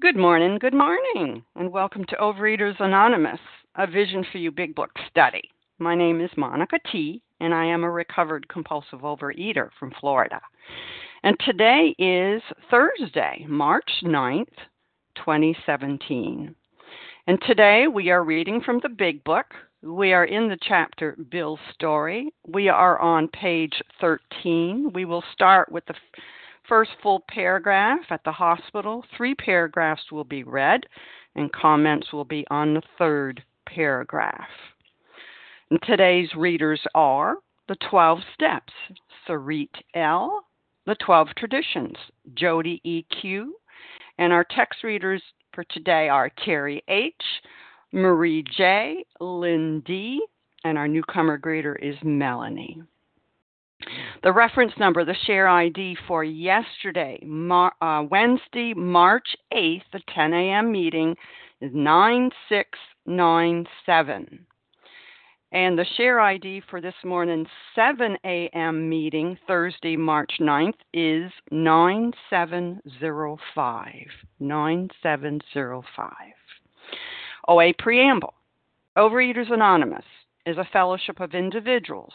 Good morning, good morning, and welcome to Overeaters Anonymous, a Vision for You Big Book study. My name is Monica T., and I am a recovered compulsive overeater from Florida. And today is Thursday, March 9th, 2017. And today we are reading from the Big Book. We are in the chapter Bill's Story. We are on page 13. We will start with the first full paragraph at the hospital. Three paragraphs will be read, and comments will be on the third paragraph. And today's readers are the 12 Steps, Sarit L., the 12 Traditions, Jody E.Q., and our text readers for today are Terry H., Marie J., Lynn D., and our newcomer greeter is Melanie. The reference number, the share ID for yesterday, Mar- uh, Wednesday, March 8th, the 10 a.m. meeting is 9697. And the share ID for this morning's 7 a.m. meeting, Thursday, March 9th, is 9705. 9705. OA Preamble Overeaters Anonymous is a fellowship of individuals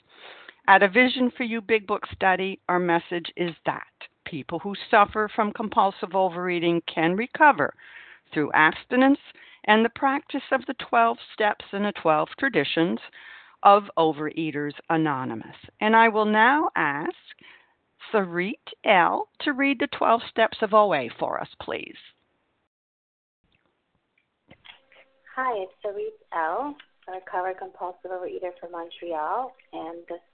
At a Vision for You Big Book study, our message is that people who suffer from compulsive overeating can recover through abstinence and the practice of the 12 steps and the 12 traditions of Overeaters Anonymous. And I will now ask Sarit L. to read the 12 steps of OA for us, please. Hi, it's Sarit L., a recovered compulsive overeater from Montreal, and this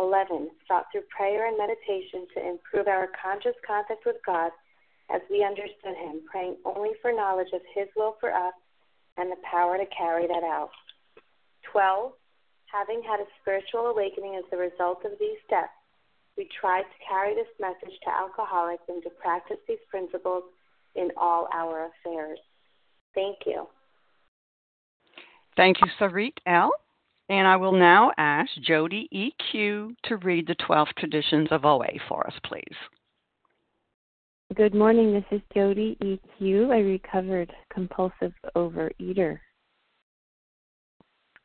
11. Sought through prayer and meditation to improve our conscious contact with God as we understood Him, praying only for knowledge of His will for us and the power to carry that out. 12. Having had a spiritual awakening as the result of these steps, we tried to carry this message to alcoholics and to practice these principles in all our affairs. Thank you. Thank you, Sarit L. And I will now ask Jody EQ to read the 12 traditions of OA for us, please. Good morning. This is Jody EQ, a recovered compulsive overeater.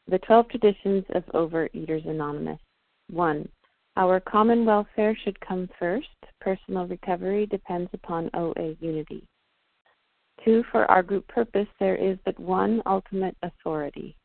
The 12 traditions of Overeaters Anonymous. 1. Our common welfare should come first. Personal recovery depends upon OA unity. 2. For our group purpose, there is but one ultimate authority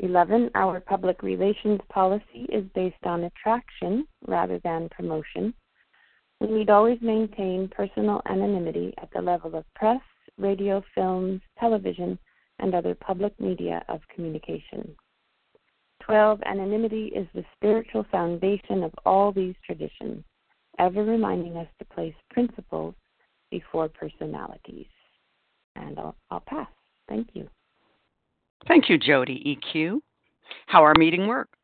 11. Our public relations policy is based on attraction rather than promotion. We need always maintain personal anonymity at the level of press, radio, films, television, and other public media of communication. 12. Anonymity is the spiritual foundation of all these traditions, ever reminding us to place principles before personalities. And I'll, I'll pass. Thank you. Thank you, Jody EQ. How our meeting works.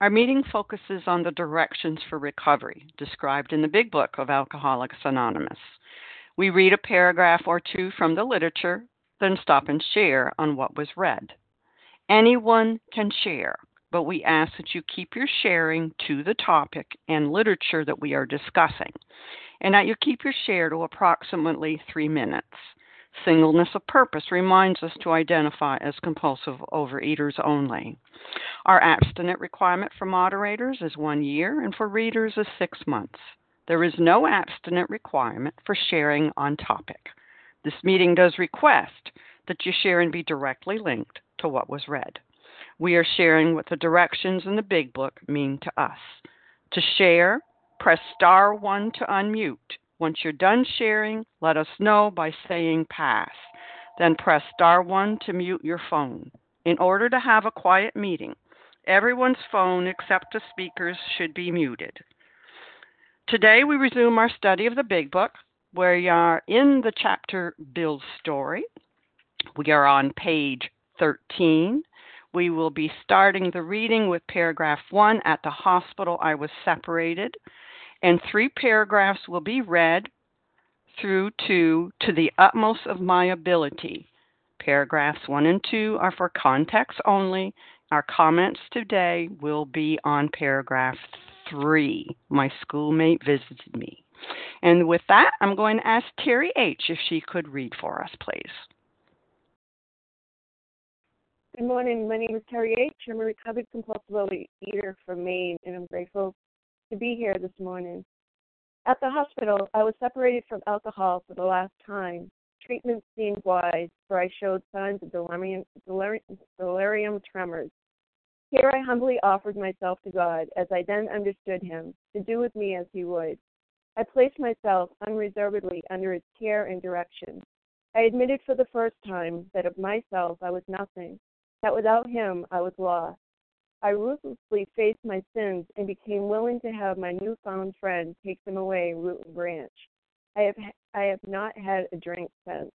Our meeting focuses on the directions for recovery described in the Big Book of Alcoholics Anonymous. We read a paragraph or two from the literature, then stop and share on what was read. Anyone can share, but we ask that you keep your sharing to the topic and literature that we are discussing, and that you keep your share to approximately three minutes. Singleness of purpose reminds us to identify as compulsive overeaters only. Our abstinent requirement for moderators is one year, and for readers is six months. There is no abstinent requirement for sharing on topic. This meeting does request that you share and be directly linked to what was read. We are sharing what the directions in the Big Book mean to us. To share, press star 1 to unmute. Once you're done sharing, let us know by saying pass. Then press star 1 to mute your phone. In order to have a quiet meeting, everyone's phone except the speaker's should be muted. Today we resume our study of the Big Book. We are in the chapter Bill's Story. We are on page 13. We will be starting the reading with paragraph 1 At the hospital, I was separated and three paragraphs will be read through to to the utmost of my ability. Paragraphs 1 and 2 are for context only. Our comments today will be on paragraph 3. My schoolmate visited me. And with that, I'm going to ask Terry H. if she could read for us, please. Good morning. My name is Terry H. I'm a recovered compulsive eater from Maine, and I'm grateful to be here this morning. At the hospital, I was separated from alcohol for the last time. Treatment seemed wise, for I showed signs of delirium, delirium, tremens. Here I humbly offered myself to God, as I then understood Him, to do with me as He would. I placed myself unreservedly under His care and direction. I admitted for the first time that of myself I was nothing, that without Him I was lost. I ruthlessly faced my sins and became willing to have my newfound friend take them away root and branch. I have I have not had a drink since.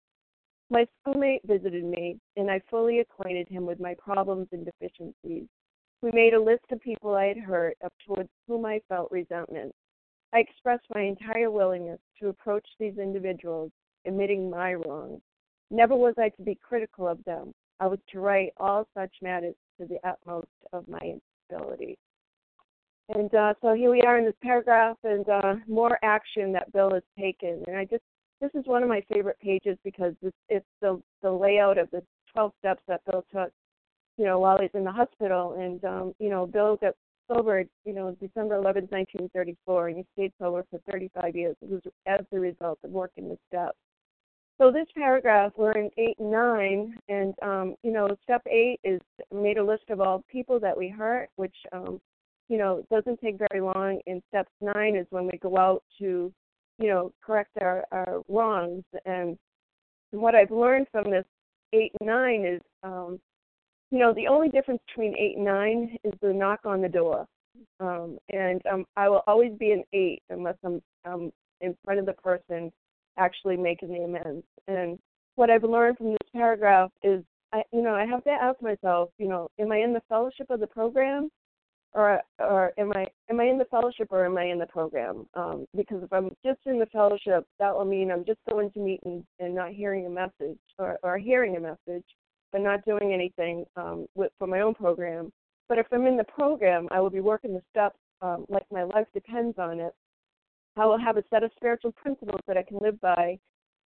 My schoolmate visited me, and I fully acquainted him with my problems and deficiencies. We made a list of people I had hurt, up towards whom I felt resentment. I expressed my entire willingness to approach these individuals, admitting my wrongs. Never was I to be critical of them. I was to right all such matters to the utmost of my ability. And uh, so here we are in this paragraph, and uh, more action that Bill has taken. And I just this is one of my favorite pages because it's, it's the the layout of the 12 steps that Bill took, you know, while he's in the hospital. And um, you know, Bill got sober, you know, December 11, 1934, and he stayed sober for 35 years. As a result of working the steps. So this paragraph, we're in eight and nine, and um, you know, step eight is made a list of all people that we hurt, which um, you know, doesn't take very long. And step nine is when we go out to, you know, correct our, our wrongs. And what I've learned from this eight and nine is, um, you know, the only difference between eight and nine is the knock on the door. Um, and um, I will always be an eight unless I'm um, in front of the person actually making the amends. And what I've learned from this paragraph is, I, you know, I have to ask myself, you know, am I in the fellowship of the program, or or am I am I in the fellowship or am I in the program? Um, because if I'm just in the fellowship, that will mean I'm just going to meet and, and not hearing a message, or, or hearing a message, but not doing anything um, with, for my own program. But if I'm in the program, I will be working the steps um, like my life depends on it. I will have a set of spiritual principles that I can live by.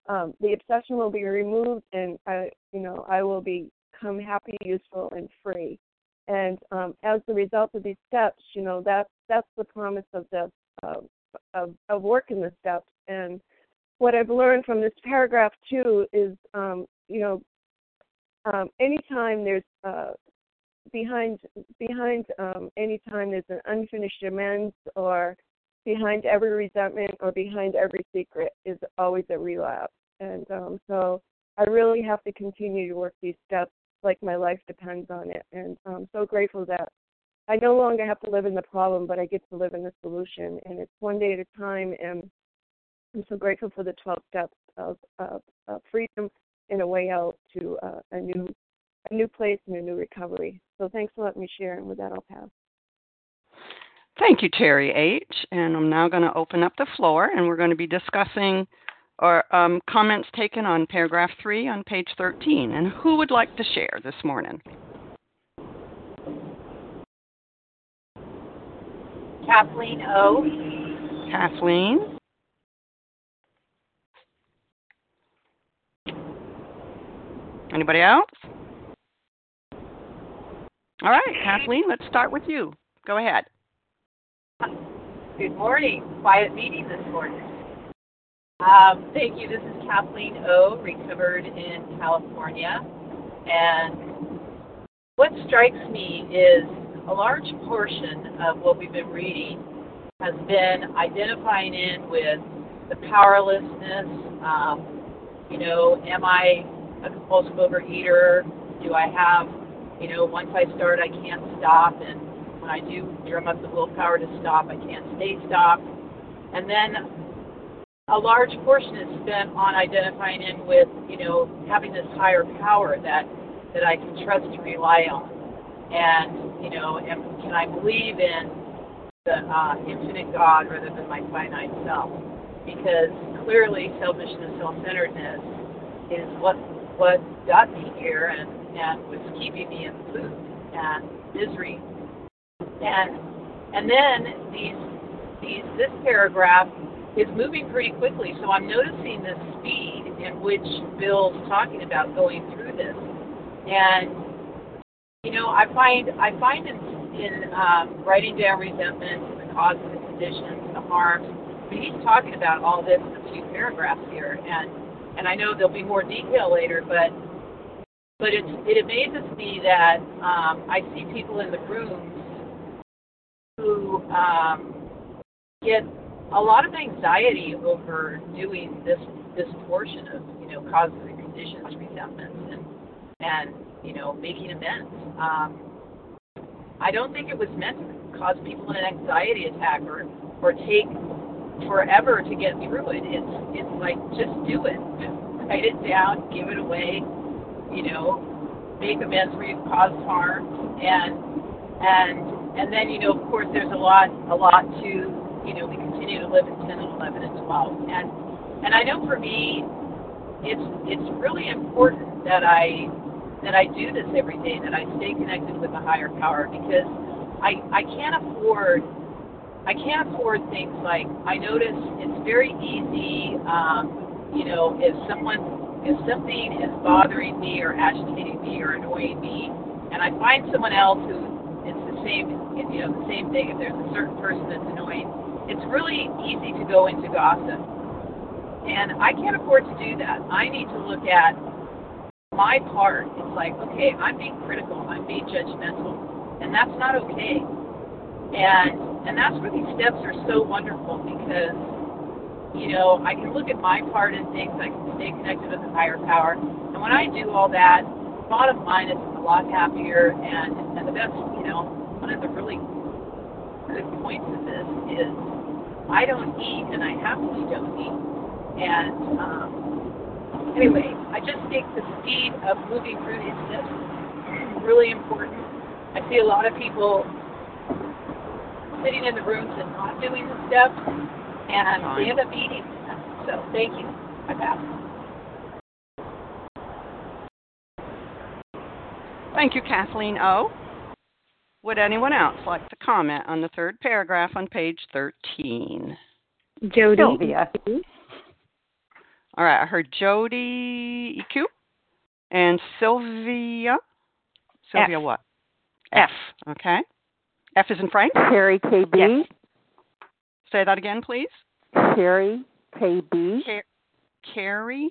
Um, the obsession will be removed, and I, you know, I will become happy, useful, and free. And um, as the result of these steps, you know, that's that's the promise of the of of working the steps. And what I've learned from this paragraph too is, um, you know, um, anytime there's uh, behind behind um, anytime there's an unfinished amends or behind every resentment or behind every secret is always a relapse. And um, so I really have to continue to work these steps like my life depends on it. And I'm so grateful that I no longer have to live in the problem, but I get to live in the solution. And it's one day at a time. And I'm so grateful for the 12 steps of, of, of freedom and a way out to uh, a new a new place and a new recovery. So thanks for letting me share. And with that, I'll pass. Thank you, Terry H. And I'm now going to open up the floor, and we're going to be discussing or um, comments taken on paragraph three on page 13. And who would like to share this morning? Kathleen O. Kathleen. Anybody else? All right, Kathleen, let's start with you. Go ahead. Good morning. Quiet meeting this morning. Um, thank you. This is Kathleen O, recovered in California. And what strikes me is a large portion of what we've been reading has been identifying in with the powerlessness. Um, you know, am I a compulsive overeater? Do I have, you know, once I start, I can't stop, and I do drum up the willpower to stop, I can't stay stopped. And then a large portion is spent on identifying in with, you know, having this higher power that that I can trust and rely on. And, you know, and can I believe in the uh, infinite God rather than my finite self? Because clearly selfishness self-centeredness is what what got me here and, and was keeping me in food and misery. And and then these these this paragraph is moving pretty quickly, so I'm noticing the speed in which Bill's talking about going through this. And you know, I find I find in in um, writing down resentment, the causes, the conditions, the harms. But he's talking about all this in a few paragraphs here, and and I know there'll be more detail later, but but it it amazes me that um, I see people in the rooms who um, get a lot of anxiety over doing this this portion of you know causes and conditions, resentments, and and you know making amends. Um, I don't think it was meant to cause people an anxiety attack or or take forever to get through it. It's it's like just do it, write it down, give it away, you know, make amends where you've caused harm, and and and then you know of course there's a lot a lot to you know we continue to live in 10 and 11 and 12, and and I know for me it's it's really important that I that I do this every day, that I stay connected with a higher power because I I can't afford I can't afford things like I notice it's very easy, um, you know, if someone if something is bothering me or agitating me or annoying me, and I find someone else who same, you know, the same thing. If there's a certain person that's annoying, it's really easy to go into gossip, and I can't afford to do that. I need to look at my part. It's like, okay, I'm being critical, I'm being judgmental, and that's not okay And and that's where these steps are so wonderful because you know I can look at my part in things. I can stay connected with the higher power, and when I do all that, bottom line is I'm a lot happier. And and the best, you know, one of the really good points of this is I don't eat, and I happily don't eat. And um, anyway, I just think the speed of moving through these steps is really important. I see a lot of people sitting in the rooms and not doing the steps, and Fine. they end up eating. So thank you. I pass. Thank you, Kathleen O. Would anyone else like to comment on the third paragraph on page 13? Jody. Sylvia. All right, I heard Jody EQ and Sylvia. Sylvia F. what? F. Okay. F is in Frank? Sherry KB. Yes. Say that again, please. Sherry KB. Car- Carrie?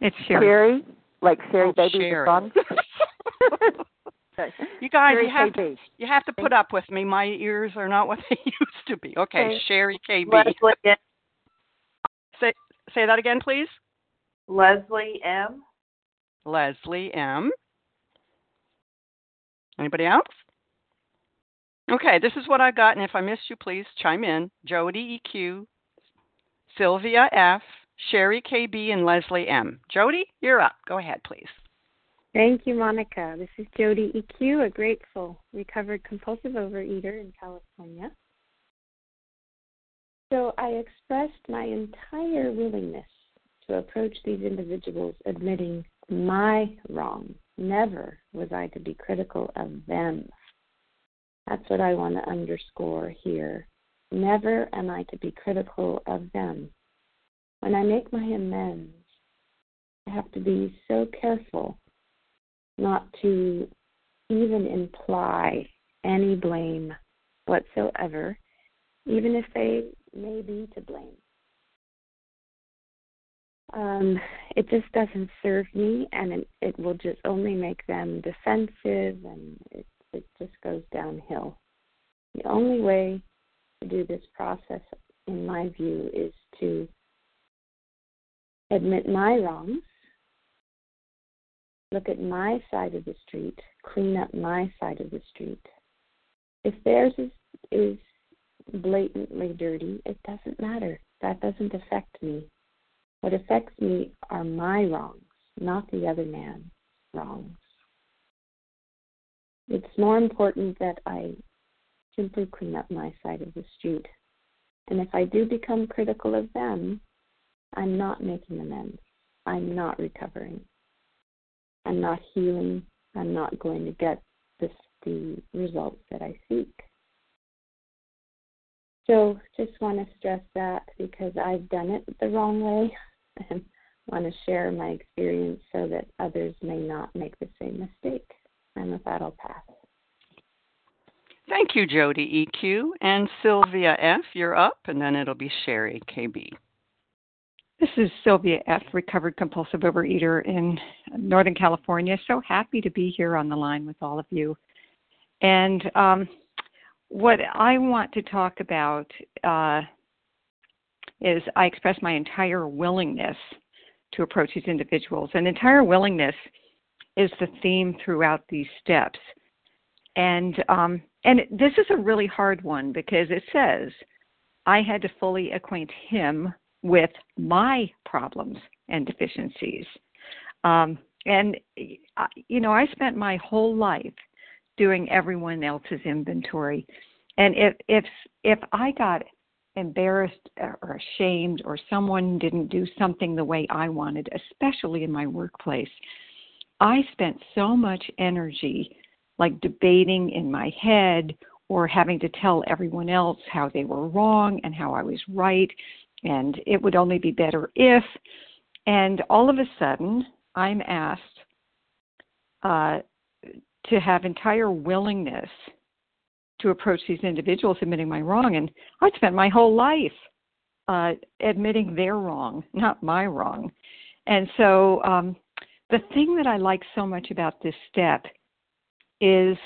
It's Sherry. Sherry, like Sherry Oh, Baby Sherry. You guys, Sherry you have to you have to put up with me. My ears are not what they used to be. Okay, Okay. Sherry KB. Leslie, Say say that again, please. Leslie M. Leslie M. Anybody else? Okay, this is what I got, and if I missed you, please chime in. Jody EQ, Sylvia F, Sherry KB, and Leslie M. Jody, you're up. Go ahead, please. Thank you, Monica. This is Jody EQ, a grateful, recovered compulsive overeater in California. So I expressed my entire willingness to approach these individuals admitting my wrong. Never was I to be critical of them. That's what I want to underscore here. Never am I to be critical of them. When I make my amends, I have to be so careful not to even imply any blame whatsoever, even if they may be to blame. Um, it just doesn't serve me, and it, it will just only make them defensive, and it, it just goes downhill. The only way to do this process, in my view, is to admit my wrongs look at my side of the street, clean up my side of the street. If theirs is is blatantly dirty, it doesn't matter. That doesn't affect me. What affects me are my wrongs, not the other man's wrongs. It's more important that I simply clean up my side of the street. And if I do become critical of them, I'm not making amends. I'm not recovering. I'm not healing. I'm not going to get this, the results that I seek. So just want to stress that because I've done it the wrong way and want to share my experience so that others may not make the same mistake. And with that, I'll pass. Thank you, Jody EQ. And Sylvia F., you're up, and then it'll be Sherry KB. This is Sylvia F., recovered compulsive overeater in Northern California. So happy to be here on the line with all of you. And um, what I want to talk about uh, is I express my entire willingness to approach these individuals. And entire willingness is the theme throughout these steps. And um, and this is a really hard one because it says I had to fully acquaint him with my problems and deficiencies. Um, and, uh, you know, I spent my whole life doing everyone else's inventory. And if, if, if I got embarrassed or ashamed or someone didn't do something the way I wanted, especially in my workplace, I spent so much energy like debating in my head or having to tell everyone else how they were wrong and how I was right and it would only be better if. And all of a sudden, I'm asked uh, to have entire willingness to approach these individuals admitting my wrong. And I spent my whole life uh, admitting their wrong, not my wrong. And so um, the thing that I like so much about this step is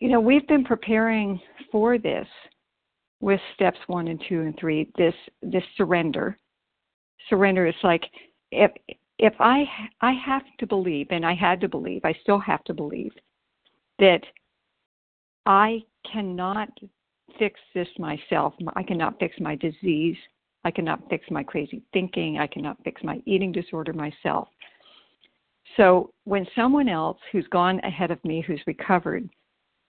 you know, we've been preparing for this with steps one and two and three. This this surrender. Surrender is like if if I I have to believe, and I had to believe, I still have to believe that I cannot fix this myself. I cannot fix my disease. I cannot fix my crazy thinking. I cannot fix my eating disorder myself. So when someone else who's gone ahead of me, who's recovered,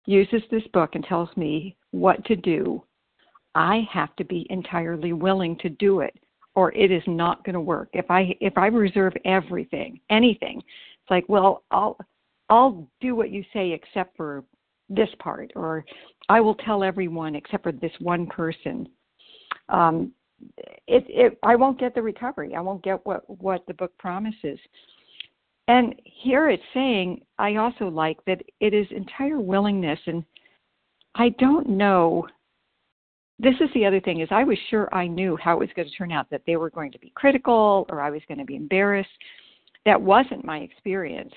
uses this book and tells me what to do, I have to be entirely willing to do it or it is not going to work. If I if I reserve everything, anything, it's like, well, I'll I'll do what you say except for this part or I will tell everyone except for this one person. Um it it I won't get the recovery. I won't get what what the book promises. And here it's saying, I also like that it is entire willingness. And I don't know. This is the other thing is I was sure I knew how it was going to turn out that they were going to be critical or I was going to be embarrassed. That wasn't my experience.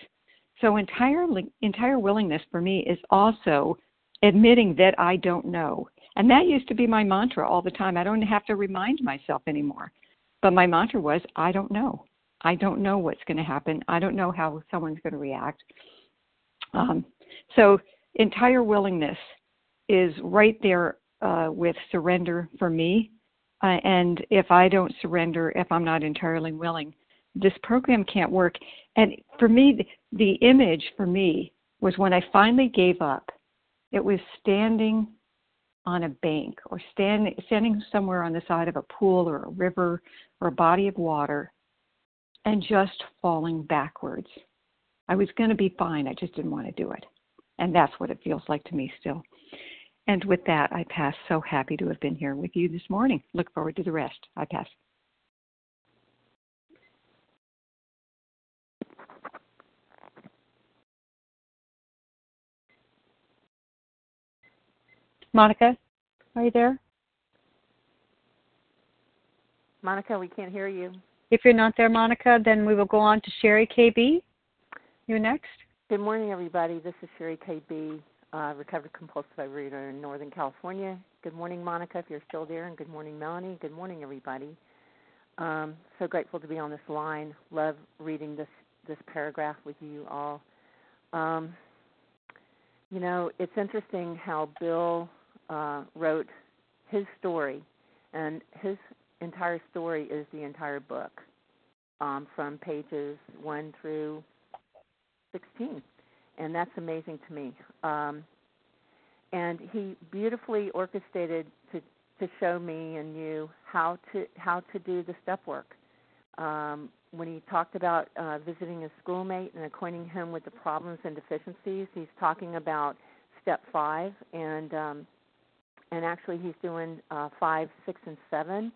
So entire entire willingness for me is also admitting that I don't know. And that used to be my mantra all the time. I don't have to remind myself anymore. But my mantra was I don't know. I don't know what's going to happen. I don't know how someone's going to react. Um, so, entire willingness is right there uh, with surrender for me. Uh, and if I don't surrender, if I'm not entirely willing, this program can't work. And for me, the, image for me was when I finally gave up. It was standing on a bank or stand, standing somewhere on the side of a pool or a river or a body of water and just falling backwards. I was going to be fine. I just didn't want to do it. And that's what it feels like to me still. And with that, I pass. So happy to have been here with you this morning. Look forward to the rest. I pass. Monica, are you there? Monica, we can't hear you. If you're not there, Monica, then we will go on to Sherry KB. You're next. Good morning, everybody. This is Sherry KB, uh, recovered compulsive overeater in Northern California. Good morning, Monica, if you're still there, and good morning, Melanie. Good morning, everybody. Um, so grateful to be on this line. Love reading this this paragraph with you all. Um, you know, it's interesting how Bill uh, wrote his story, and his entire story is the entire book, um, from pages one through sixteen, and that's amazing to me. Um, and he beautifully orchestrated to to show me and you how to how to do the step work. Um, when he talked about uh, visiting a schoolmate and acquainting him with the problems and deficiencies, he's talking about step five, and um, and actually he's doing uh, five, six, and seven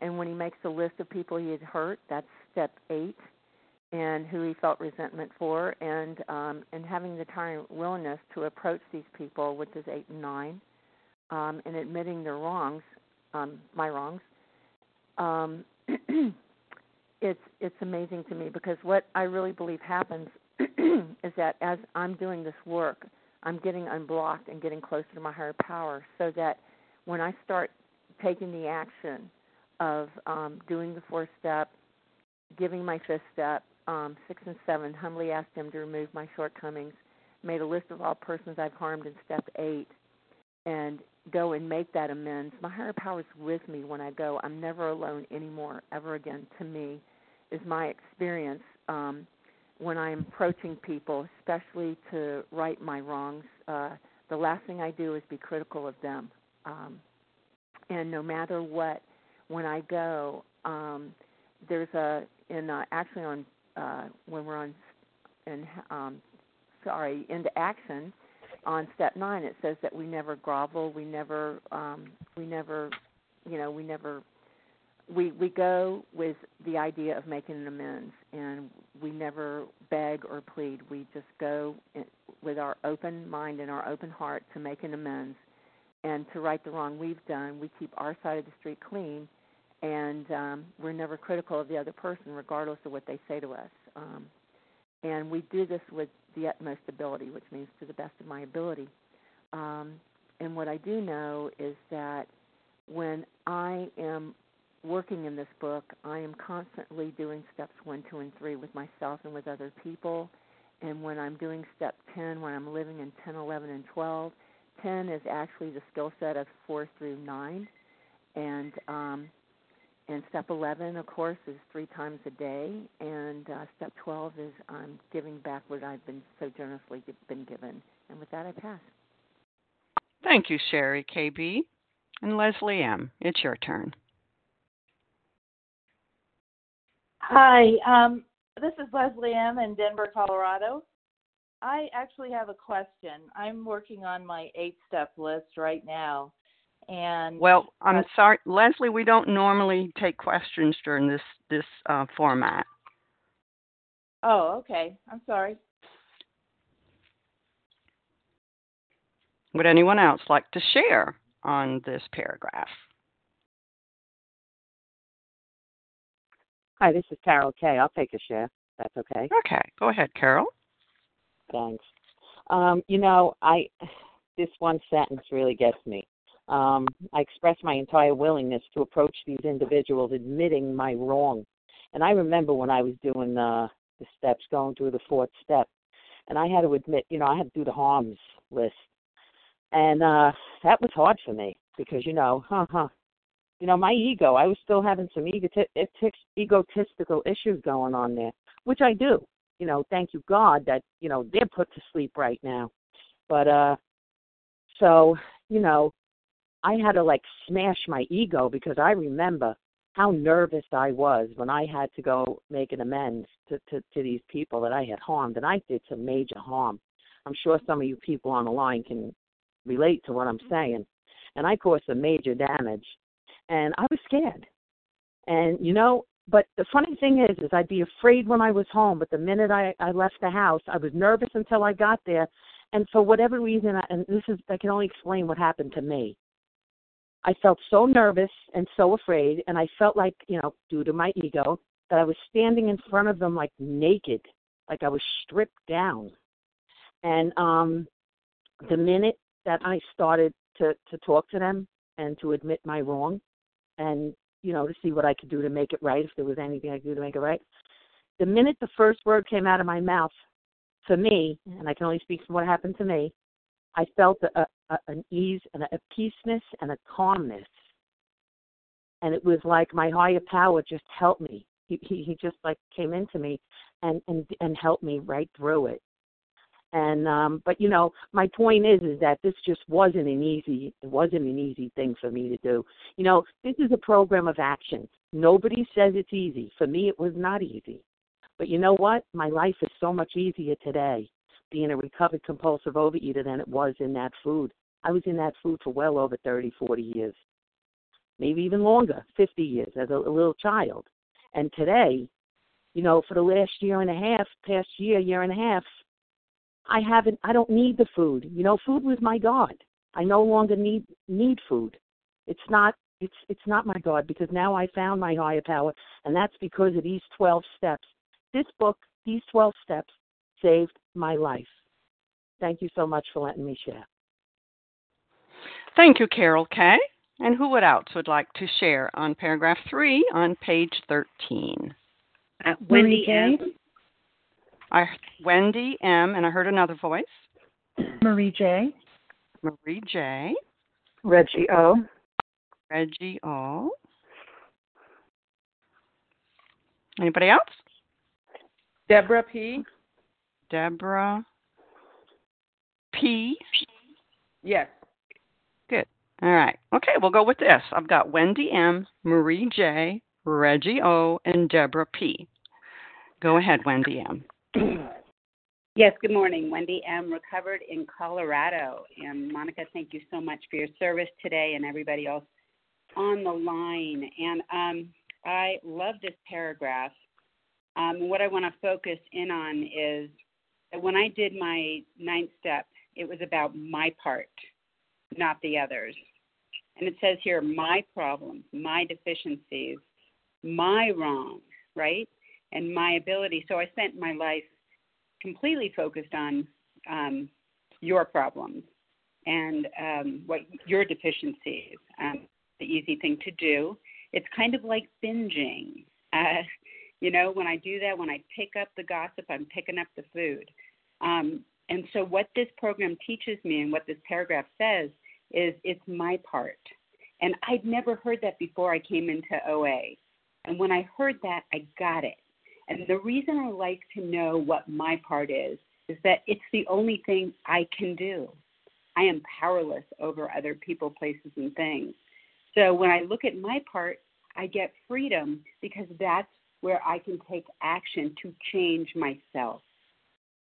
and when he makes a list of people he had hurt, that's step eight, and who he felt resentment for, and um, and having the time willingness to approach these people, which is eight and nine, um, and admitting their wrongs, um, my wrongs. Um, it's it's amazing to me because what I really believe happens is that as I'm doing this work, I'm getting unblocked and getting closer to my higher power, so that when I start taking the action of um, doing the fourth step, giving my fifth step, um, six and seven, humbly asked him to remove my shortcomings, made a list of all persons I've harmed in step eight, and go and make that amends. My higher power is with me when I go. I'm never alone anymore, ever again. To me, is my experience um, when I'm approaching people, especially to right my wrongs. Uh, the last thing I do is be critical of them. Um, and no matter what, when I go, um, there's a in uh, actually on uh, when we're on in um, sorry into action on step nine. It says that we never grovel, we never um, we never you know we never we we go with the idea of making an amends and we never beg or plead. We just go with our open mind and our open heart to make an amends. And to right the wrong we've done we keep our side of the street clean and um, we're never critical of the other person, regardless of what they say to us. Um, and we do this with the utmost ability, which means to the best of my ability. um, and what I do know is that when I am working in this book, I am constantly doing steps one, two, and three with myself and with other people. And when I'm doing step 10, when I'm living in 10, 11, and 12, 10 is actually the skill set of 4 through 9. And um, and step 11, of course, is three times a day. And uh, step 12 is I'm giving back what I've been so generously been given. And with that, I pass. Thank you, Sherry KB. And Leslie M., it's your turn. Hi, um, this is Leslie M. in Denver, Colorado. I actually have a question. I'm working on my eight step list right now. And well, I'm sorry, Leslie. We don't normally take questions during this this uh, format. Oh, okay. I'm sorry. Would anyone else like to share on this paragraph? Hi, this is Carol Kay. I'll take a share. That's okay. Okay, go ahead, Carol. Thanks. Um, you know, I this one sentence really gets me. Um, I express my entire willingness to approach these individuals, admitting my wrong. And I remember when I was doing the, the steps, going through the fourth step, and I had to admit, you know, I had to do the harms list. And uh that was hard for me because you know huh huh. You know my ego i was still having some egotistical issues going on there which i do. You know thank you god that you know they're put to sleep right now. But uh so you know i had to like smash my ego because i remember how nervous i was when i had to go make an amends to to, to these people that i had harmed and i did some major harm i'm sure some of you people on the line can relate to what I'm mm-hmm. saying. And I caused some major damage. And I was scared. And you know, but the funny thing is is I'd be afraid when I was home, but the minute I, I left the house, I was nervous until I got there. And for whatever reason I, and this is I can only explain what happened to me. I felt so nervous and so afraid and I felt like, you know, due to my ego, that I was standing in front of them like naked, like I was stripped down. And um the minute that I started to to talk to them and to admit my wrong, and you know to see what I could do to make it right if there was anything I could do to make it right. The minute the first word came out of my mouth, for me, and I can only speak from what happened to me, I felt a, a, an ease and a peaceness and a calmness, and it was like my higher power just helped me. He, he he just like came into me and and and helped me right through it. And um but you know my point is is that this just wasn't an easy it wasn't an easy thing for me to do. You know this is a program of action. Nobody says it's easy. For me it was not easy. But you know what? My life is so much easier today being a recovered compulsive overeater than it was in that food i was in that food for well over thirty forty years maybe even longer fifty years as a, a little child and today you know for the last year and a half past year year and a half I haven't I don't need the food. You know, food was my God. I no longer need need food. It's not it's it's not my God because now I found my higher power and that's because of these 12 steps. This book, these 12 steps saved my life. Thank you so much for letting me share. Thank you, Carol Kay. And who would else would like to share on paragraph 3 on page 13? Uh, Wendy M. I Wendy M. and I heard another voice. Marie J. Marie J. Reggie O. Reggie O. Anybody else? Deborah P. Deborah P. Yes. Good. All right. Okay, we'll go with this. I've got Wendy M, Marie J, Reggie O, and Deborah P. Go ahead, Wendy M. Yes, good morning. Wendy M. Recovered in Colorado. And Monica, thank you so much for your service today and everybody else on the line. And um, I love this paragraph. Um, what I want to focus in on is that when I did my ninth step, it was about my part, not the others. And it says here, my problems, my deficiencies, my wrong, right? and my ability. So I spent my life completely focused on um, your problems and um, what your deficiencies. Um, the easy thing to do. It's kind of like binging. Uh, you know, when I do that, when I pick up the gossip, I'm picking up the food. Um, and so, what this program teaches me and what this paragraph says is it's my part. And I'd never heard that before I came into OA. And when I heard that, I got it. And the reason I like to know what my part is, is that it's the only thing I can do. I am powerless over other people, places, and things. So when I look at my part, I get freedom because that's where I can take action to change myself.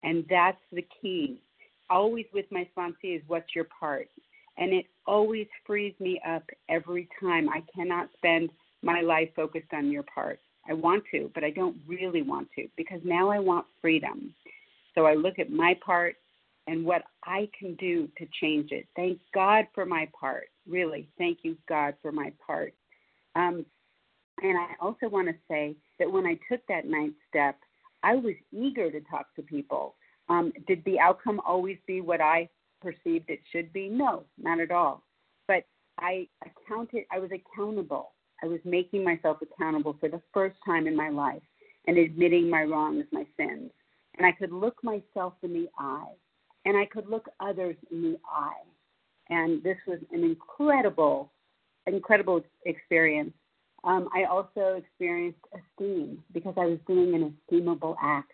And that's the key. Always with my sponsee is what's your part? And it always frees me up every time. I cannot spend my life focused on your part. I want to, but I don't really want to because now I want freedom. So I look at my part and what I can do to change it. Thank God for my part. Really, thank you, God, for my part. Um, and I also want to say that when I took that ninth step, I was eager to talk to people. Um, did the outcome always be what I perceived it should be? No, not at all. But I accounted, I was accountable. I was making myself accountable for the first time in my life and admitting my wrongs, my sins. And I could look myself in the eye and I could look others in the eye. And this was an incredible, incredible experience. Um, I also experienced esteem because I was doing an esteemable act.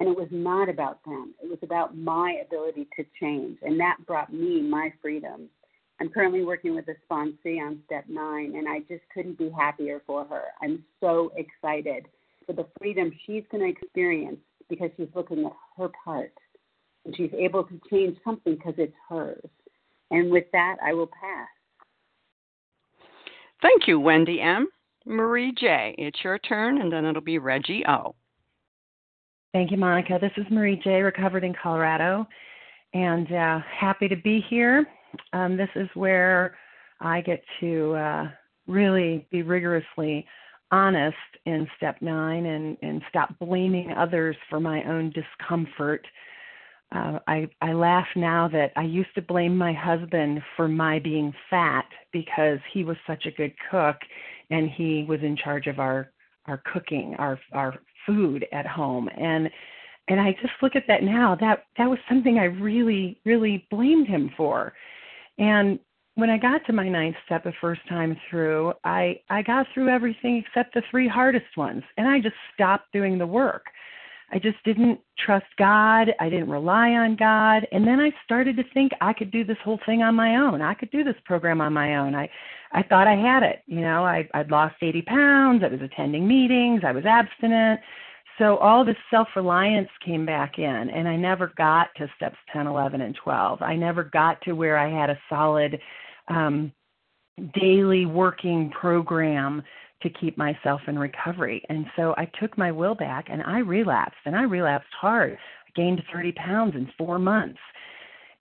And it was not about them, it was about my ability to change. And that brought me my freedom. I'm currently working with a sponsee on step nine, and I just couldn't be happier for her. I'm so excited for the freedom she's going to experience because she's looking at her part and she's able to change something because it's hers. And with that, I will pass. Thank you, Wendy M. Marie J., it's your turn, and then it'll be Reggie O. Thank you, Monica. This is Marie J., recovered in Colorado, and uh, happy to be here. Um, this is where I get to uh, really be rigorously honest in step nine and, and stop blaming others for my own discomfort. Uh, I, I laugh now that I used to blame my husband for my being fat because he was such a good cook and he was in charge of our our cooking, our our food at home. And and I just look at that now. That that was something I really really blamed him for. And when I got to my ninth step the first time through, I I got through everything except the three hardest ones, and I just stopped doing the work. I just didn't trust God. I didn't rely on God. And then I started to think I could do this whole thing on my own. I could do this program on my own. I I thought I had it. You know, I I'd lost 80 pounds. I was attending meetings. I was abstinent. So all this self-reliance came back in and I never got to steps 10, 11 and 12. I never got to where I had a solid um daily working program to keep myself in recovery. And so I took my will back and I relapsed and I relapsed hard. I gained 30 pounds in four months.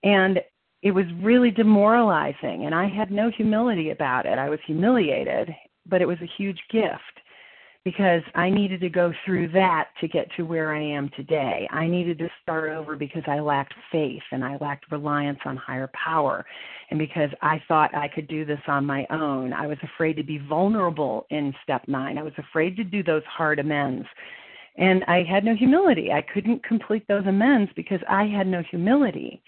And it was really demoralizing and I had no humility about it. I was humiliated, but it was a huge gift because I needed to go through that to get to where I am today. I needed to start over because I lacked faith and I lacked reliance on higher power. And because I thought I could do this on my own, I was afraid to be vulnerable in step nine. I was afraid to do those hard amends. And I had no humility. I couldn't complete those amends because I had no humility.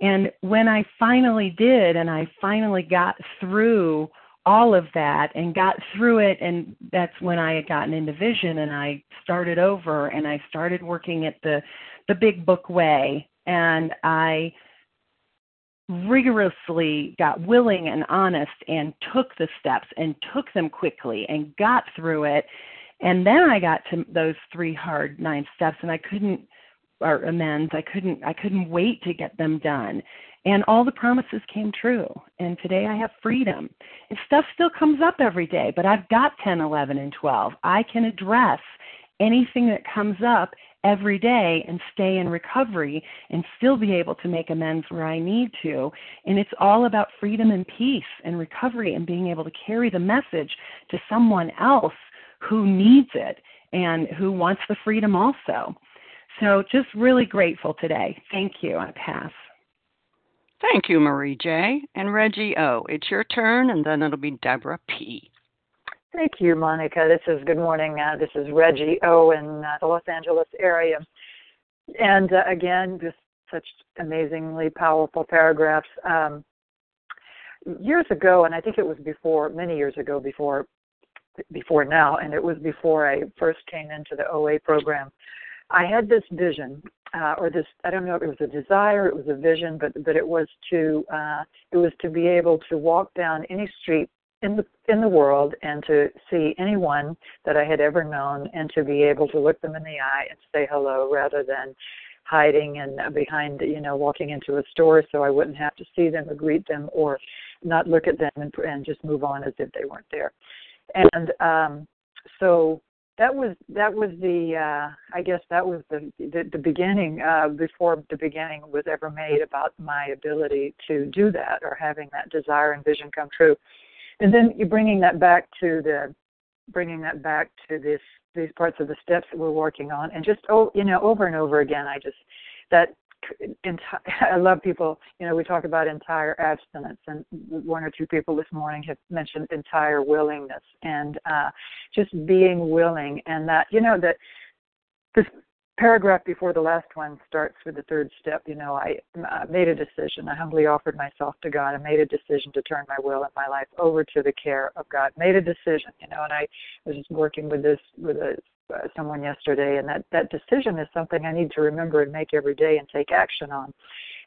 And when I finally did, and I finally got through all of that and got through it and that's when I had gotten into vision and I started over and I started working at the the big book way and I rigorously got willing and honest and took the steps and took them quickly and got through it. And then I got to those three hard nine steps and I couldn't or amends I couldn't I couldn't wait to get them done and all the promises came true. And today I have freedom. And stuff still comes up every day, but I've got 10, 11, and 12. I can address anything that comes up every day and stay in recovery and still be able to make amends where I need to. And it's all about freedom and peace and recovery and being able to carry the message to someone else who needs it and who wants the freedom also. So just really grateful today. Thank you. I pass. Thank you, Marie J. And Reggie O. It's your turn, and then it'll be Deborah P. Thank you, Monica. This is good morning. Uh, this is Reggie O. in uh, the Los Angeles area. And uh, again, just such amazingly powerful paragraphs. Um, years ago, and I think it was before, many years ago, before before now, and it was before I first came into the OA program. I had this vision, uh, or this I don't know if it was a desire, it was a vision, but but it was to uh, it was to be able to walk down any street in the in the world and to see anyone that I had ever known and to be able to look them in the eye and say hello rather than hiding and behind you know walking into a store so I wouldn't have to see them or greet them or not look at them and, and just move on as if they weren't there. And um so that was that was the uh i guess that was the the, the beginning uh before the beginning was ever made about my ability to do that or having that desire and vision come true. And then you're bringing that back to the bringing that back to this these parts of the steps that we're working on and just oh you know over and over again i just that I love people. You know, we talk about entire abstinence, and one or two people this morning have mentioned entire willingness, and uh, just being willing, and that you know that this paragraph before the last one starts with the third step. You know, I made a decision. I humbly offered myself to God. I made a decision to turn my will and my life over to the care of God. Made a decision. You know, and I was just working with this with a someone yesterday, and that that decision is something I need to remember and make every day and take action on.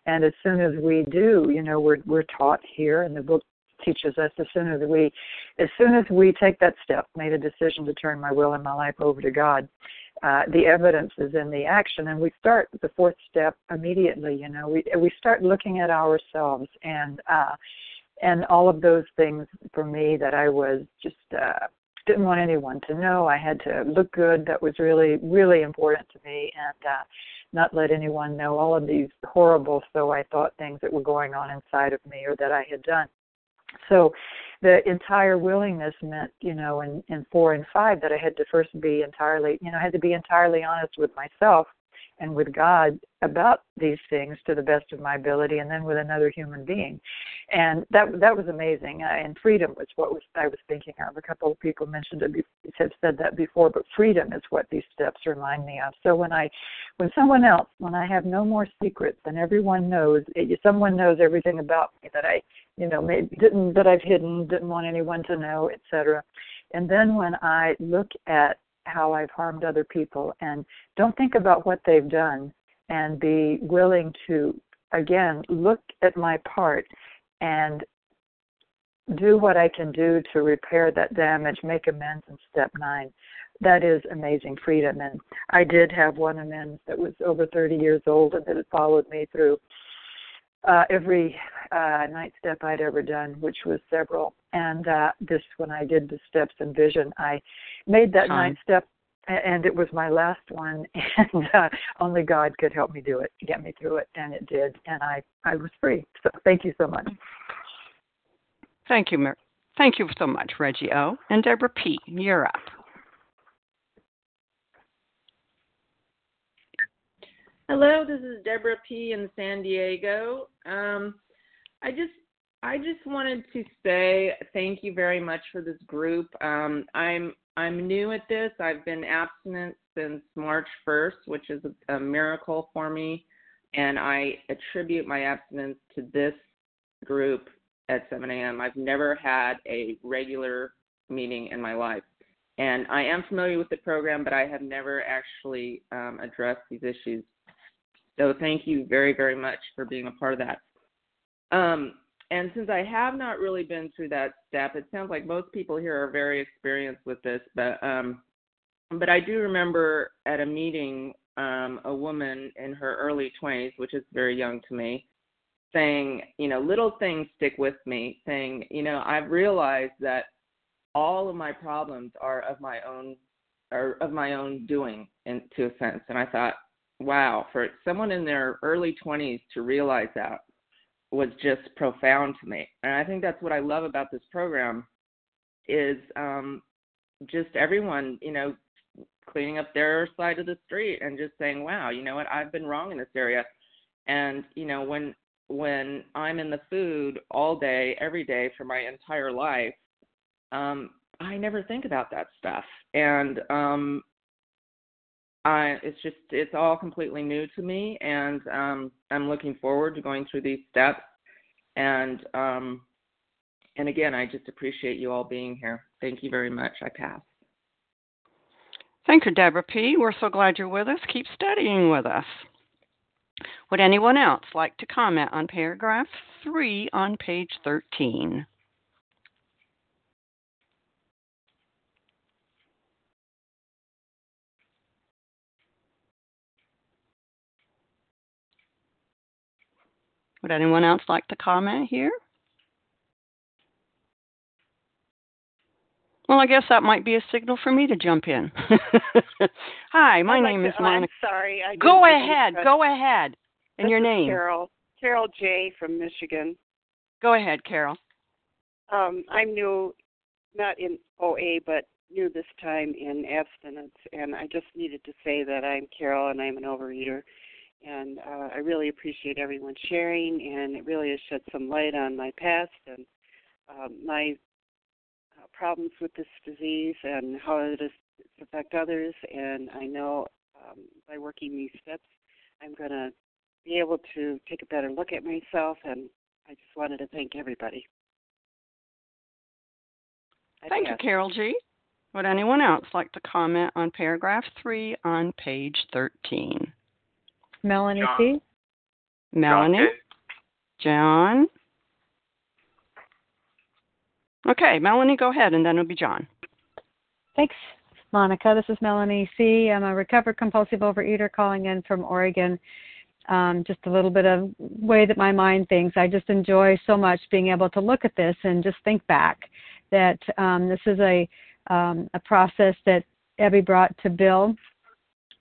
And as soon as we do, you know, we're we're taught here, and the book teaches us as soon as we as soon as we take that step, made a decision to turn my will and my life over to God, uh, the evidence is in the action, and we start the fourth step immediately. You know, we we start looking at ourselves and uh, and all of those things for me that I was just uh, didn't want anyone to know. I had to look good. That was really, really important to me, and uh, not let anyone know all of these horrible, so I thought things that were going on inside of me or that I had done. So, the entire willingness meant, you know, in in four and five, that I had to first be entirely, you know, I had to be entirely honest with myself and with God about these things to the best of my ability, and then with another human being, and that that was amazing. Uh, and freedom was what was I was thinking of. A couple of people mentioned it, have said that before, but freedom is what these steps remind me of. So when I, when someone else, when I have no more secrets, and everyone knows, it, someone knows everything about me that I, you know, maybe didn't that I've hidden, didn't want anyone to know, etc. And then when I look at how I've harmed other people and don't think about what they've done and be willing to again look at my part and do what I can do to repair that damage, make amends in step nine. That is amazing freedom. And I did have one amends that was over 30 years old and that had followed me through uh, every uh, night step I'd ever done, which was several. And uh, this, when I did the steps and vision, I made that night step, and it was my last one. And uh, only God could help me do it, get me through it, and it did. And I, I was free. So thank you so much. Thank you, Mer- thank you so much, Reggie O. And Deborah P. You're up. Hello, this is Deborah P. in San Diego. Um, I just I just wanted to say thank you very much for this group. Um, I'm I'm new at this. I've been abstinent since March 1st, which is a, a miracle for me, and I attribute my abstinence to this group at 7 a.m. I've never had a regular meeting in my life. And I am familiar with the program, but I have never actually um, addressed these issues. So thank you very, very much for being a part of that. Um, and since I have not really been through that step, it sounds like most people here are very experienced with this. But um, but I do remember at a meeting um, a woman in her early 20s, which is very young to me, saying, you know, little things stick with me, saying, you know, I've realized that all of my problems are of my own are of my own doing in to a sense. And I thought, wow, for someone in their early 20s to realize that was just profound to me. And I think that's what I love about this program is um just everyone, you know, cleaning up their side of the street and just saying, wow, you know what, I've been wrong in this area. And, you know, when when I'm in the food all day, every day for my entire life, um, I never think about that stuff. And um, I, it's just, it's all completely new to me. And um, I'm looking forward to going through these steps. And, um, and again, I just appreciate you all being here. Thank you very much. I pass. Thank you, Deborah P. We're so glad you're with us. Keep studying with us. Would anyone else like to comment on paragraph 3 on page 13? Would anyone else like to comment here? Well, I guess that might be a signal for me to jump in. Hi, my name like is to, Monica. I'm sorry. I Go ahead. Go ahead. And This your name. Carol. Carol J. from Michigan. Go ahead, Carol. Um, I'm new, not in OA, but new this time in abstinence, and I just needed to say that I'm Carol and I'm an overeater, and uh, I really appreciate everyone sharing, and it really has shed some light on my past and um, my uh, problems with this disease and how it is affect others. And I know um, by working these steps, I'm going to be able to take a better look at myself. And I just wanted to thank everybody. I Thank you. Carol G. Would anyone else like to comment on paragraph 3 on page 13? Melanie John. C. Melanie? John? Okay, Melanie, go ahead, and then it'll be John. Thanks, Monica. This is Melanie C. I'm a recovered compulsive overeater calling in from Oregon. Um, just a little bit of way that my mind thinks. I just enjoy so much being able to look at this and just think back that um, this is a um, a process that Ebby brought to Bill,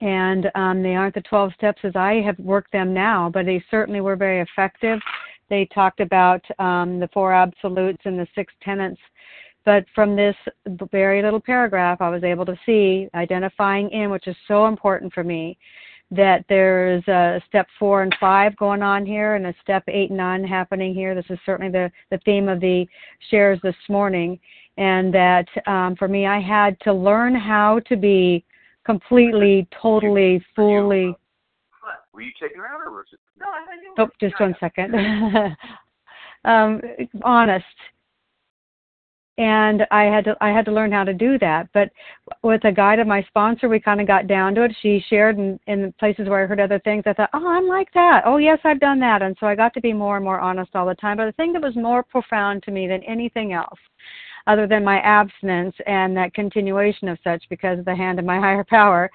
and um, they aren't the 12 steps as I have worked them now, but they certainly were very effective. They talked about um, the four absolutes and the six tenets but from this very little paragraph, I was able to see identifying in, which is so important for me, that there's a step four and five going on here, and a step eight and nine happening here. This is certainly the the theme of the shares this morning, and that um, for me, I had to learn how to be completely, totally, fully. Were you taking her out or was it? No, I didn't. Oh, just one second. um, honest and I had to I had to learn how to do that. But with a guide of my sponsor, we kind of got down to it. She shared in, in places where I heard other things. I thought, oh, I'm like that. Oh, yes, I've done that. And so I got to be more and more honest all the time. But the thing that was more profound to me than anything else, other than my abstinence and that continuation of such because of the hand of my higher power,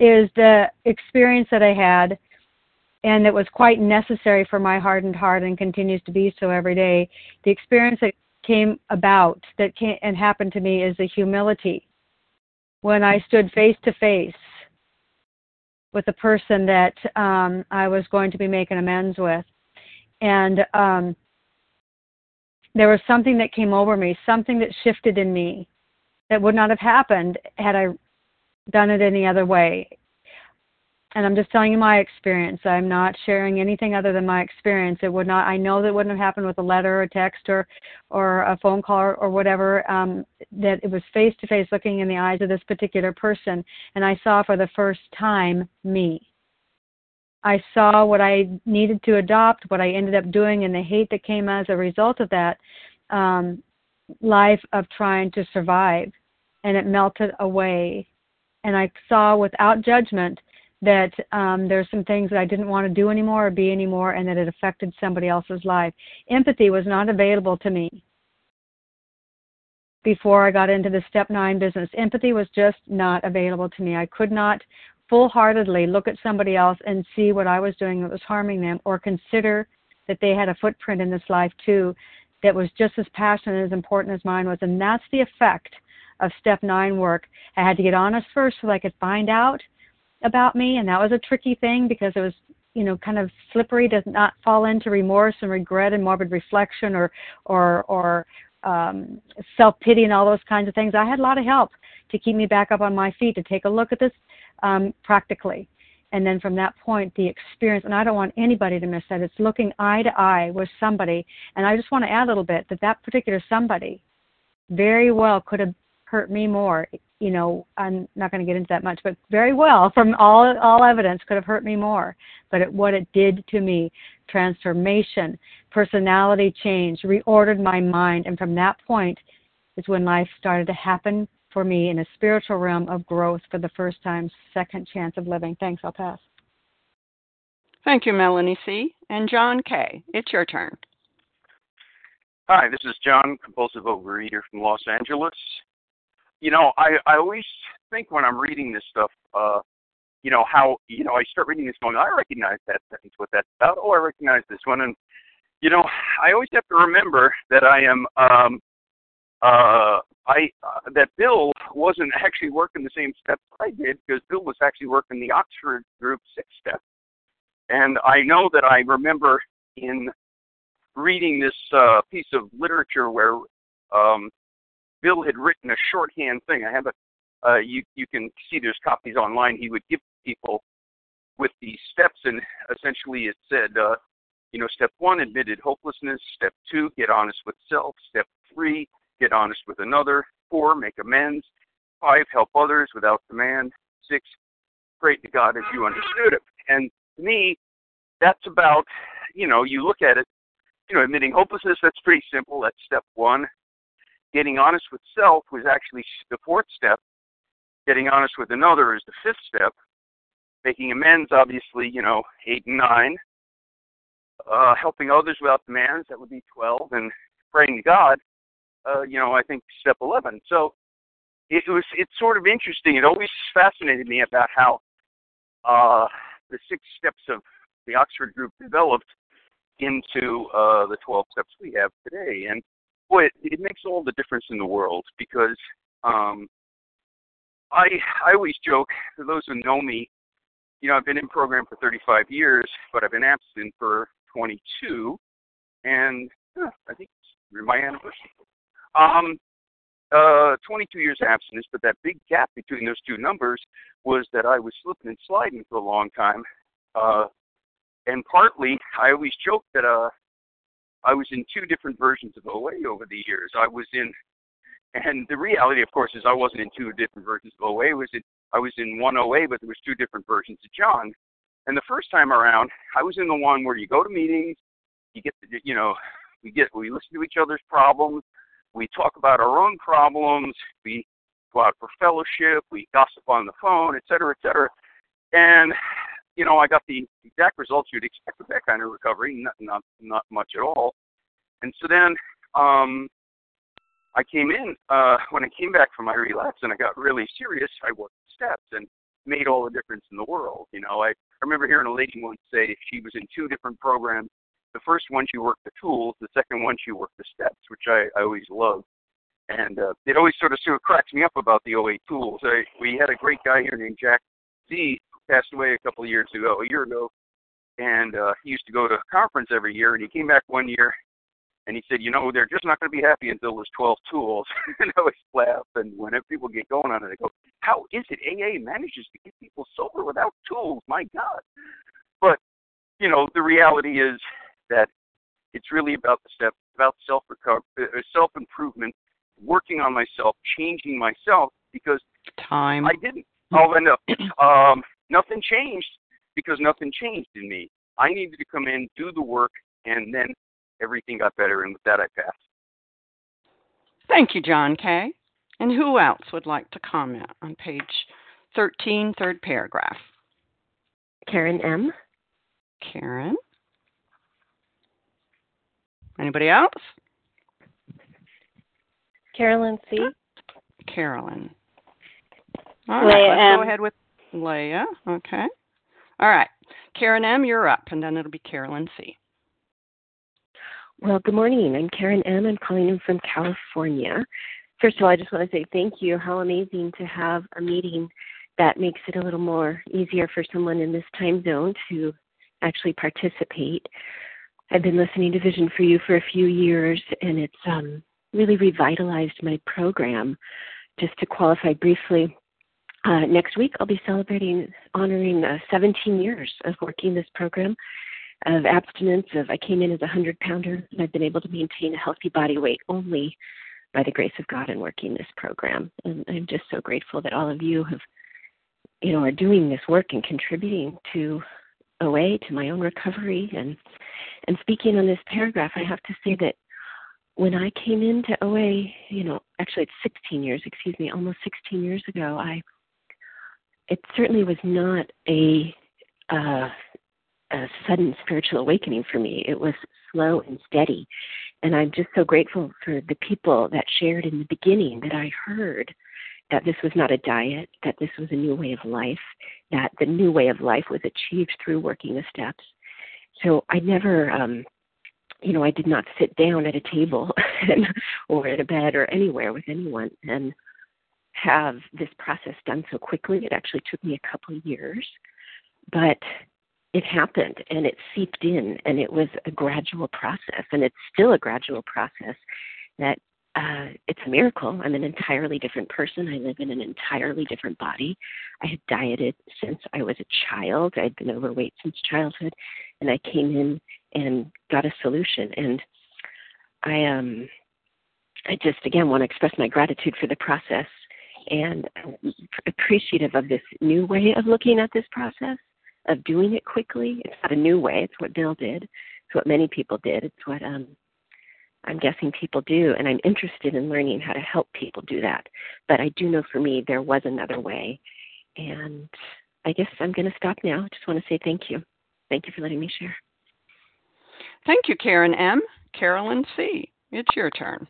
is the experience that I had and it was quite necessary for my hardened heart and continues to be so every day. The experience that came about that came and happened to me is the humility when I stood face to face with the person that um, I was going to be making amends with, and um, there was something that came over me, something that shifted in me that would not have happened had I done it any other way and I'm just telling you my experience. I'm not sharing anything other than my experience. It would not. I know that wouldn't have happened with a letter or a text or or a phone call or, or whatever. Um, that it was face to face, looking in the eyes of this particular person, and I saw for the first time me. I saw what I needed to adopt, what I ended up doing, and the hate that came as a result of that um, life of trying to survive, and it melted away. And I saw without judgment that um, there's some things that I didn't want to do anymore or be anymore, and that it affected somebody else's life. Empathy was not available to me before I got into the step nine business. Empathy was just not available to me. I could not full heartedly look at somebody else and see what I was doing that was harming them or consider that they had a footprint in this life too that was just as passionate as important as mine was. And that's the effect of step nine work. I had to get honest first so I could find out about me and that was a tricky thing because it was you know kind of slippery to not fall into remorse and regret and morbid reflection or or or um self pity and all those kinds of things i had a lot of help to keep me back up on my feet to take a look at this um practically And then from that point, the experience, and I don't want anybody to miss that, it's looking eye to eye with somebody. And I just want to add a little bit that that particular somebody very well could have hurt me more. You know, I'm not going to get into that much, but very well, from all all evidence, could have hurt me more. But it, what it did to me, transformation, personality change, reordered my mind, and from that point is when life started to happen for me in a spiritual realm of growth for the first time, second chance of living. Thanks. I'll pass. Thank you, Melanie C. And John K. It's your turn. Hi, this is John, compulsive overeater from Los Angeles. You know, I I always think when I'm reading this stuff, uh, you know how you know I start reading this going, I recognize that sentence, what that's about. Oh, I recognize this one, and you know, I always have to remember that I am um, uh, I uh, that Bill wasn't actually working the same steps I did because Bill was actually working the Oxford Group six step, and I know that I remember in reading this uh, piece of literature where um, Bill had written a shorthand thing. I have a uh, you you can see there's copies online. He would give people with these steps, and essentially it said, uh, you know, step one, admitted hopelessness. Step two, get honest with self. Step three, get honest with another. Four, make amends. Five, help others without demand. Six, pray to God as you understood it. And to me, that's about, you know, you look at it, you know, admitting hopelessness, that's pretty simple. That's step one. Getting honest with self was actually the fourth step. Getting honest with another is the fifth step. Making amends, obviously, you know, eight and nine. Uh, helping others without demands, that would be 12. And praying to God, uh, you know, I think step 11. So it was it's sort of interesting. It always fascinated me about how uh, the six steps of the Oxford group developed into uh, the 12 steps we have today. And boy, it, it makes all the difference in the world because um, I I always joke for those who know me, you know, I've been in program for 35 years, but I've been absent for 22, and uh, I think my anniversary. Um, uh, 22 years abstinence, but that big gap between those two numbers was that I was slipping and sliding for a long time. Uh, and partly, I always joke that uh, I was in two different versions of OA over the years. I was in, and the reality, of course, is I wasn't in two different versions of OA. I was in, I was in one OA, but there was two different versions of John. And the first time around, I was in the one where you go to meetings, you get, to, you know, we get, we listen to each other's problems, we talk about our own problems. We go out for fellowship. We gossip on the phone, et cetera, et cetera. And you know, I got the exact results you'd expect with that kind of recovery, not not not much at all. And so then um, I came in uh, when I came back from my relapse, and I got really serious. I worked steps and made all the difference in the world. You know, I, I remember hearing a lady once say she was in two different programs the first one she worked the tools, the second one she worked the steps, which I, I always loved. And uh, it always sort of sort of cracks me up about the OA tools. I, we had a great guy here named Jack Z who passed away a couple of years ago, a year ago, and uh, he used to go to a conference every year. And he came back one year, and he said, "You know, they're just not going to be happy until there's 12 tools." and I always laugh. And whenever people get going on it, I go, "How is it AA manages to get people sober without tools? My God!" But you know, the reality is that it's really about the steps, about self recovery, uh, self improvement, working on myself, changing myself because time I didn't. Oh, no, um, nothing changed because nothing changed in me. I needed to come in, do the work, and then everything got better. And with that, I passed. Thank you, John K. And who else would like to comment on page 13, third paragraph? Karen M. Karen. Anybody else? Carolyn C. Carolyn. All right, let's M. go ahead with Leah. Okay. All right. Karen M., you're up, and then it'll be Carolyn C. Well, good morning. I'm Karen M. I'm calling in from California. First of all, I just want to say thank you. How amazing to have a meeting that makes it a little more easier for someone in this time zone to actually participate. I've been listening to Vision for You for a few years, and it's um, really revitalized my program. Just to qualify briefly, uh, next week, I'll be celebrating, honoring uh, 17 years of working this program of abstinence. Of I came in as a hundred pounder, and I've been able to maintain a healthy body weight only by the grace of God in working this program. And I'm just so grateful that all of you have, you know, are doing this work and contributing to OA, to my own recovery, and and speaking on this paragraph, I have to say that when I came into OA, you know, actually it's 16 years, excuse me, almost 16 years ago, I it certainly was not a, uh, a sudden spiritual awakening for me. It was slow and steady. And I'm just so grateful for the people that shared in the beginning that I heard that this was not a diet, that this was a new way of life, that the new way of life was achieved through working the steps. So I never, um, you know, I did not sit down at a table and, or at a bed or anywhere with anyone and have this process done so quickly. It actually took me a couple of years, but it happened and it seeped in and it was a gradual process and it's still a gradual process that uh, it's a miracle. I'm an entirely different person. I live in an entirely different body. I had dieted since I was a child. I'd been overweight since childhood, and I came in and got a solution. And I um, I just again want to express my gratitude for the process and appreciative of this new way of looking at this process of doing it quickly. It's not a new way. It's what Bill did. It's what many people did. It's what um, I'm guessing people do, and I'm interested in learning how to help people do that. But I do know for me there was another way, and I guess I'm going to stop now. I just want to say thank you. Thank you for letting me share. Thank you, Karen M. Carolyn C. It's your turn.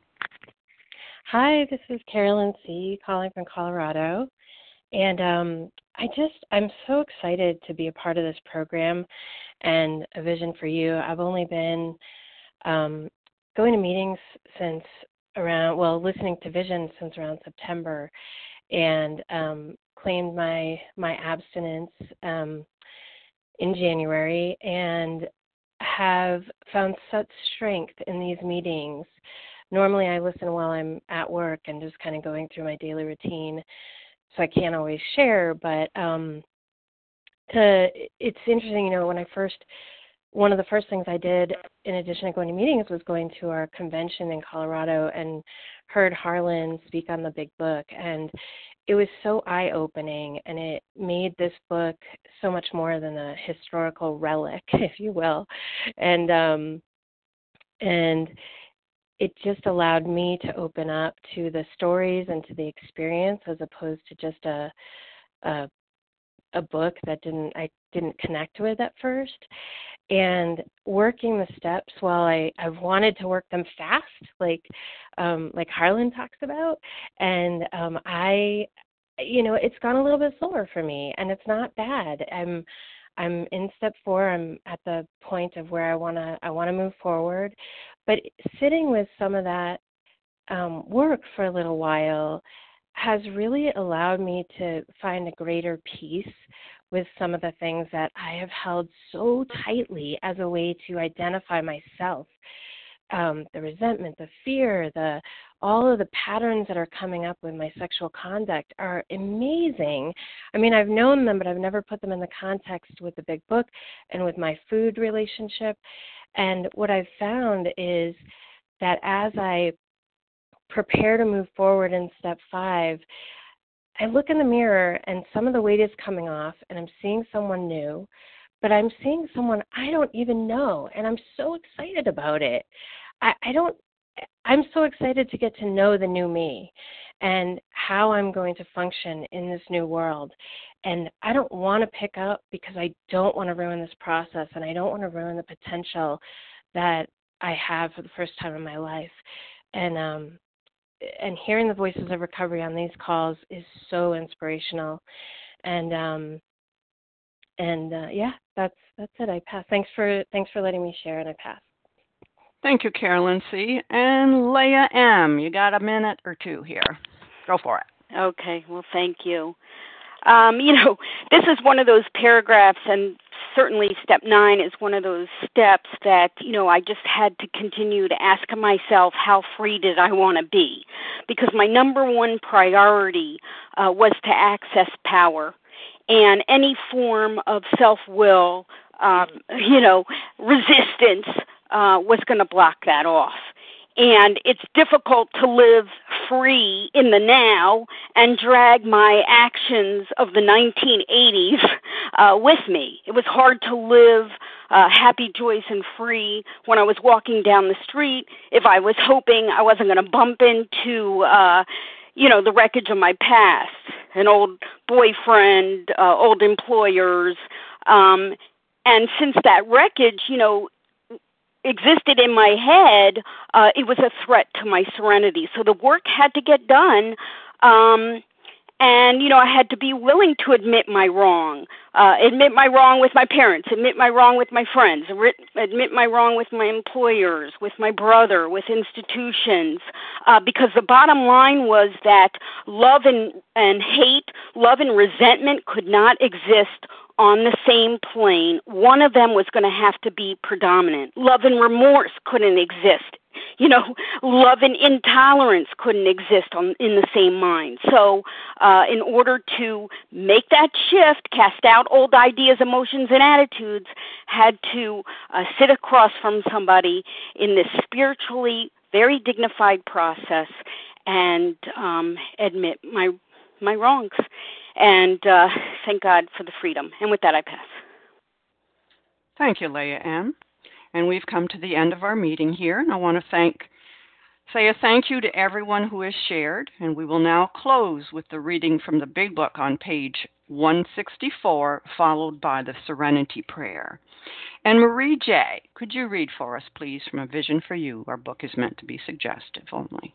Hi, this is Carolyn C. calling from Colorado. And um, I just, I'm so excited to be a part of this program and a vision for you. I've only been um, going to meetings since around, well, listening to Vision since around September, and um, claimed my my abstinence um, in January, and have found such strength in these meetings. Normally, I listen while I'm at work and just kind of going through my daily routine, so I can't always share. But um, to, it's interesting, you know, when I first one of the first things I did, in addition to going to meetings, was going to our convention in Colorado and heard Harlan speak on the big book. And it was so eye opening, and it made this book so much more than a historical relic, if you will. And, um, and, it just allowed me to open up to the stories and to the experience as opposed to just a a, a book that didn't I didn't connect with at first and working the steps while I I've wanted to work them fast, like um, like Harlan talks about, and um, I, you know, it's gone a little bit slower for me, and it's not bad. I'm I'm in step four. I'm at the point of where I wanna I wanna move forward, but sitting with some of that um, work for a little while has really allowed me to find a greater peace with some of the things that I have held so tightly as a way to identify myself. Um, the resentment, the fear, the all of the patterns that are coming up with my sexual conduct are amazing. I mean, I've known them, but I've never put them in the context with the big book and with my food relationship. And what I've found is that as I prepare to move forward in step five, I look in the mirror and some of the weight is coming off, and I'm seeing someone new, but I'm seeing someone I don't even know, and I'm so excited about it. I, I don't, I'm so excited to get to know the new me and how I'm going to function in this new world. And I don't want to pick up because I don't want to ruin this process and I don't want to ruin the potential that I have for the first time in my life. And um, and hearing the voices of recovery on these calls is so inspirational. And um and uh, yeah that's that's it. I pass. Thanks for thanks for letting me share and i pass. Thank you carolyn c. And leah m. you got a minute or two here. Go for it. Okay. Well thank you um, you know, this is one of those paragraphs and certainly step nine is one of those steps that, you know, I just had to continue to ask myself how free did I want to be? Because my number one priority uh, was to access power. And any form of self will, um, you know, resistance uh, was going to block that off and it's difficult to live free in the now and drag my actions of the 1980s uh, with me. It was hard to live uh, happy, joyous, and free when I was walking down the street if I was hoping I wasn't going to bump into, uh, you know, the wreckage of my past, an old boyfriend, uh, old employers. Um, and since that wreckage, you know, existed in my head, uh, it was a threat to my serenity. So the work had to get done. Um, and you know, I had to be willing to admit my wrong, uh, admit my wrong with my parents, admit my wrong with my friends, admit my wrong with my employers, with my brother, with institutions, uh, because the bottom line was that love and and hate, love and resentment could not exist on the same plane, one of them was going to have to be predominant. Love and remorse couldn't exist. You know, love and intolerance couldn't exist on, in the same mind. So, uh, in order to make that shift, cast out old ideas, emotions, and attitudes, had to uh, sit across from somebody in this spiritually very dignified process and um, admit my my wrongs and uh, thank God for the freedom. And with that, I pass. Thank you, Leah M. And we've come to the end of our meeting here, and I want to thank say a thank you to everyone who has shared, and we will now close with the reading from the Big Book on page 164, followed by the Serenity Prayer. And Marie J., could you read for us, please, from A Vision for You? Our book is meant to be suggestive only.